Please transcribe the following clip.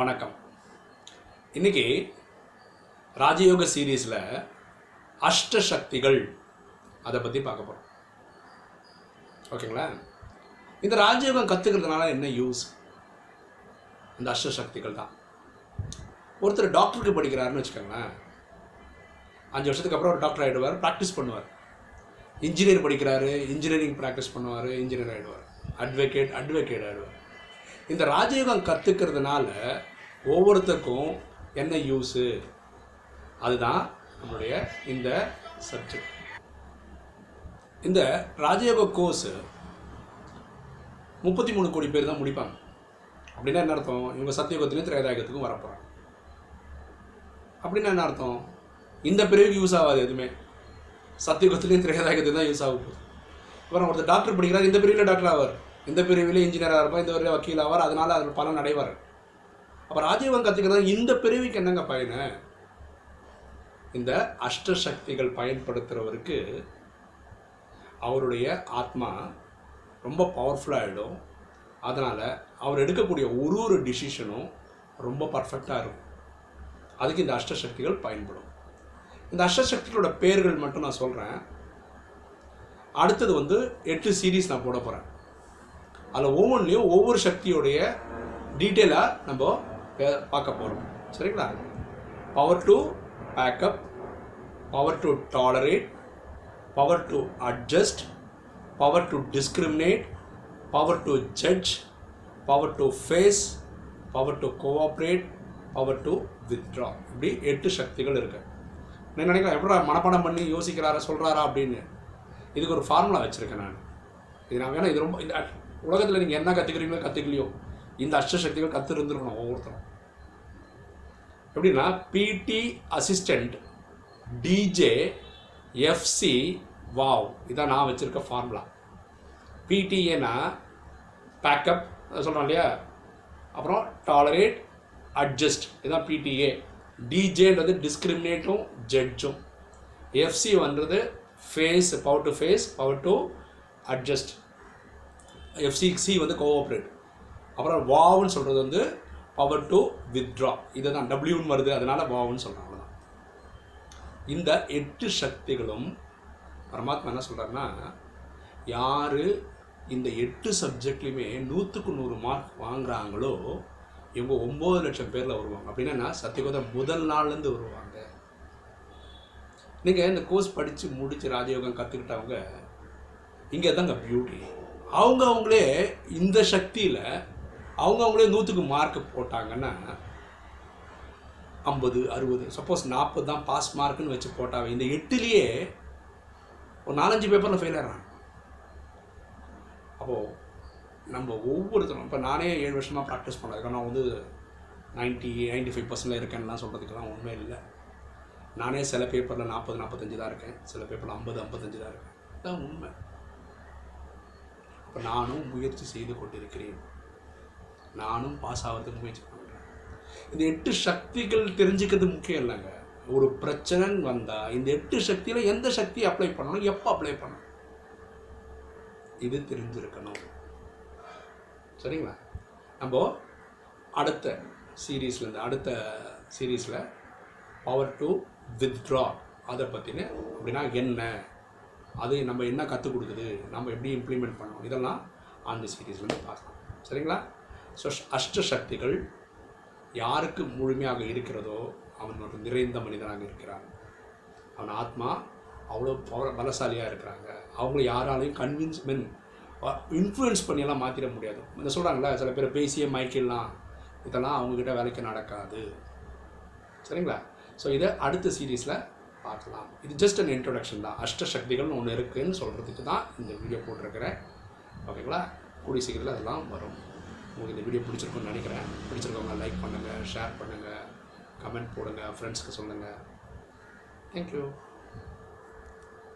வணக்கம். இன்னைக்கு ராஜயோக சீரீஸில் அஷ்ட சக்திகள் அதை பற்றி பார்க்க போகிறோம் ஓகேங்களா? இந்த ராஜயோகம் கற்றுக்கிறதுனால என்ன யூஸ் இந்த அஷ்ட சக்திகள் தான். ஒருத்தர் டாக்டருக்கு படிக்கிறாருன்னு வச்சுக்கோங்களேன். அஞ்சு வருஷத்துக்கு அப்புறம் ஒரு டாக்டர் ஆகிடுவார் ப்ராக்டிஸ் பண்ணுவார். இன்ஜினியர் படிக்கிறாரு இன்ஜினியரிங் ப்ராக்டிஸ் பண்ணுவார் இன்ஜினியர் ஆகிடுவார் அட்வொகேட் அட்வொகேட் ஆகிடுவார் இந்த ராஜயோகம் கற்றுக்கிறதுனால ஒவ்வொருத்தருக்கும் என்ன யூஸு அதுதான் நம்மளுடைய இந்த சப்ஜெக்ட் இந்த ராஜயோக கோர்ஸு முப்பத்தி மூணு கோடி பேர் தான் முடிப்பாங்க. அப்படின்னா என்ன அர்த்தம்? இவங்க சத்தியோகத்துலேயும் திரையதாயகத்துக்கும் வரப்போகிறாங்க அப்படின்னா என்ன அர்த்தம்? இந்த பிரிவுக்கு யூஸ் ஆகாது எதுவுமே. சத்தியுகத்துலேயும் திரையதாயகத்துக்கு தான் யூஸ் ஆகும் அப்புறம் ஒருத்தர் டாக்டர் படிக்கிறார் இந்த பிரிவில் டாக்டர் ஆவார். இந்த பிரிவில் இன்ஜினியராக இருப்பார் இந்த பிரிவில் வக்கீல் ஆவார் அதனால் அதில் பலன் அடைவார். அப்போ ராஜீவன் கற்றுக்கிறது இந்த பிரிவுக்கு என்னங்க பயனு? இந்த அஷ்ட சக்திகள் பயன்படுத்துகிறவருக்கு அவருடைய ஆத்மா ரொம்ப பவர்ஃபுல்லாகிடும் அதனால் அவர் எடுக்கக்கூடிய ஒரு ஒரு டிசிஷனும் ரொம்ப பர்ஃபெக்டாக இருக்கும். அதுக்கு இந்த அஷ்ட சக்திகள் பயன்படும். இந்த அஷ்ட சக்திகளோட பேர்கள் மட்டும் நான் சொல்கிறேன் அடுத்தது வந்து எட்டு சீரீஸ் நான் போட போகிறேன் அதில் ஒவ்வொன்றிலையும் ஒவ்வொரு சக்தியோடைய டீட்டெயிலாக நம்ம பார்க்க போகிறோம் சரிங்களா? Power to backup power to tolerate power to adjust power to discriminate power to judge power to face power to cooperate power to withdraw இப்படி எட்டு சக்திகள் இருக்குது நான் நினைக்கிறேன் எப்படா மனப்பாடம் பண்ணி யோசிக்கிறாரா சொல்கிறாரா அப்படின்னு. இதுக்கு ஒரு ஃபார்முலா வச்சுருக்கேன் நான். இது நான் வேணால் இது ரொம்ப உலகத்தில் நீங்கள் என்ன கற்றுக்கிறீங்களோ கற்றுக்கலையோ இந்த அஷ்டசக்திகள் கற்றுருந்துருக்கணும் ஒவ்வொருத்தரும். எப்படின்னா பிடி அசிஸ்டண்ட் டிஜே எஃப்சி வாவ் இதான் நான் வச்சுருக்க ஃபார்முலா பிடிஏனா பேக்கப் சொல்கிறோம் இல்லையா? அப்புறம் டாலரேட் அட்ஜஸ்ட் இதுதான் பிடிஏ டிஜேன்றது டிஸ்கிரிமினேட்டும் ஜட்ஜும் FC வந்துறது face power to face power to adjust FC C வந்து கோஆப்ரேட் அப்புறம் வாவுன்னு சொல்கிறது வந்து பவர் டு வித்ட்ரா இதை தான் டபிள்யூன்னு வருது அதனால் வாவுன்னு சொல்கிறாங்க அவ்வளோதான் இந்த எட்டு சக்திகளும் பரமாத்மா என்ன சொல்கிறாருன்னா யார் இந்த எட்டு சப்ஜெக்ட்லையுமே நூற்றுக்கு நூறு மார்க் வாங்குறாங்களோ இவங்க ஒம்பது லட்சம் பேரில் வருவாங்க. அப்படின்னா என்ன? சத்தியகோதம் முதல் நாள்லேருந்து வருவாங்க. நீங்கள் இந்த கோர்ஸ் படித்து முடித்து ராஜயோகம் கற்றுக்கிட்டவங்க இங்கே தாங்க பியூட்டி அவங்க அவங்களே இந்த சக்தியில் அவங்க அவங்களே நூற்றுக்கு மார்க் போட்டாங்கன்னா ஐம்பது அறுபது சப்போஸ் நாற்பது தான் பாஸ் மார்க்குன்னு வச்சு போட்டாங்க இந்த எட்டுலேயே ஒரு நாலஞ்சு பேப்பரில் ஃபெயில் ஆகிறாங்க அப்போது நம்ம ஒவ்வொருத்தரும் இப்போ நானே ஏழு வருஷமாக ப்ராக்டிஸ் பண்ணதுக்கு நான் வந்து நைன்ட்டி நைன்ட்டி ஃபைவ் பர்சன்டில் இருக்கேன்லாம் சொல்கிறதுக்கெல்லாம் உண்மை இல்லை. நானே சில பேப்பரில் நாற்பது நாற்பத்தஞ்சு தான் இருக்கேன். சில பேப்பரில் ஐம்பது ஐம்பத்தஞ்சு தான் இருக்கேன். இதுதான் உண்மை. நானும் முயற்சி செய்து கொண்டிருக்கிறேன். நானும் பாஸ் ஆகிறதுக்கு முயற்சி பண்ணுறேன் இந்த எட்டு சக்திகள் தெரிஞ்சுக்கிறது முக்கியம் இல்லைங்க. ஒரு பிரச்சனைன்னு வந்தால் இந்த எட்டு சக்தியில் எந்த சக்தியை அப்ளை பண்ணணும் எப்போ அப்ளை பண்ணணும்? இது தெரிஞ்சிருக்கணும். சரிங்களா? நம்ம அடுத்த சீரீஸ்லேருந்து அடுத்த சீரீஸில் பவர் டு வித்ட்ரா அதை பற்றின அப்படின்னா என்ன? அது நம்ம என்ன கற்றுக் கொடுக்குது நம்ம எப்படி இம்ப்ளிமெண்ட் பண்ணணும் இதெல்லாம் அந்த சீரீஸ்லேருந்து பார்க்கலாம். சரிங்களா? ஸோ அஷ்ட சக்திகள் யாருக்கு முழுமையாக இருக்கிறதோ அவன் ஒரு நிறைந்த மனிதனாக இருக்கிறான். அவன் ஆத்மா அவ்வளோ பவர் பலசாலியாக இருக்கிறாங்க. அவங்கள யாராலையும் கன்வின்ஸ் மென் இன்ஃப்ளூயன்ஸ் பண்ணியெல்லாம் மாற்றிட முடியாது. இந்த சொல்கிறாங்களா சில பேர் பேசியே மயக்கிடலாம். இதெல்லாம் அவங்கக்கிட்ட வேலைக்கு நடக்காது. சரிங்களா? ஸோ இதை அடுத்த சீரீஸில் பார்க்கலாம். இது ஜஸ்ட் அன் இன்ட்ரொடக்ஷன் தான். அஷ்ட சக்திகள்னு ஒன்று இருக்குதுன்னு சொல்கிறதுக்கு தான் இந்த வீடியோ போட்டிருக்கிறேன். ஓகேங்களா கூடிய சீக்கிரத்தில் அதெல்லாம் வரும். உங்களுக்கு இந்த வீடியோ பிடிச்சிருக்குன்னு நினைக்கிறேன். பிடிச்சிருக்கவங்க லைக் பண்ணுங்கள் ஷேர் பண்ணுங்கள் கமெண்ட் போடுங்கள் ஃப்ரெண்ட்ஸுக்கு சொல்லுங்கள் தேங்க்யூ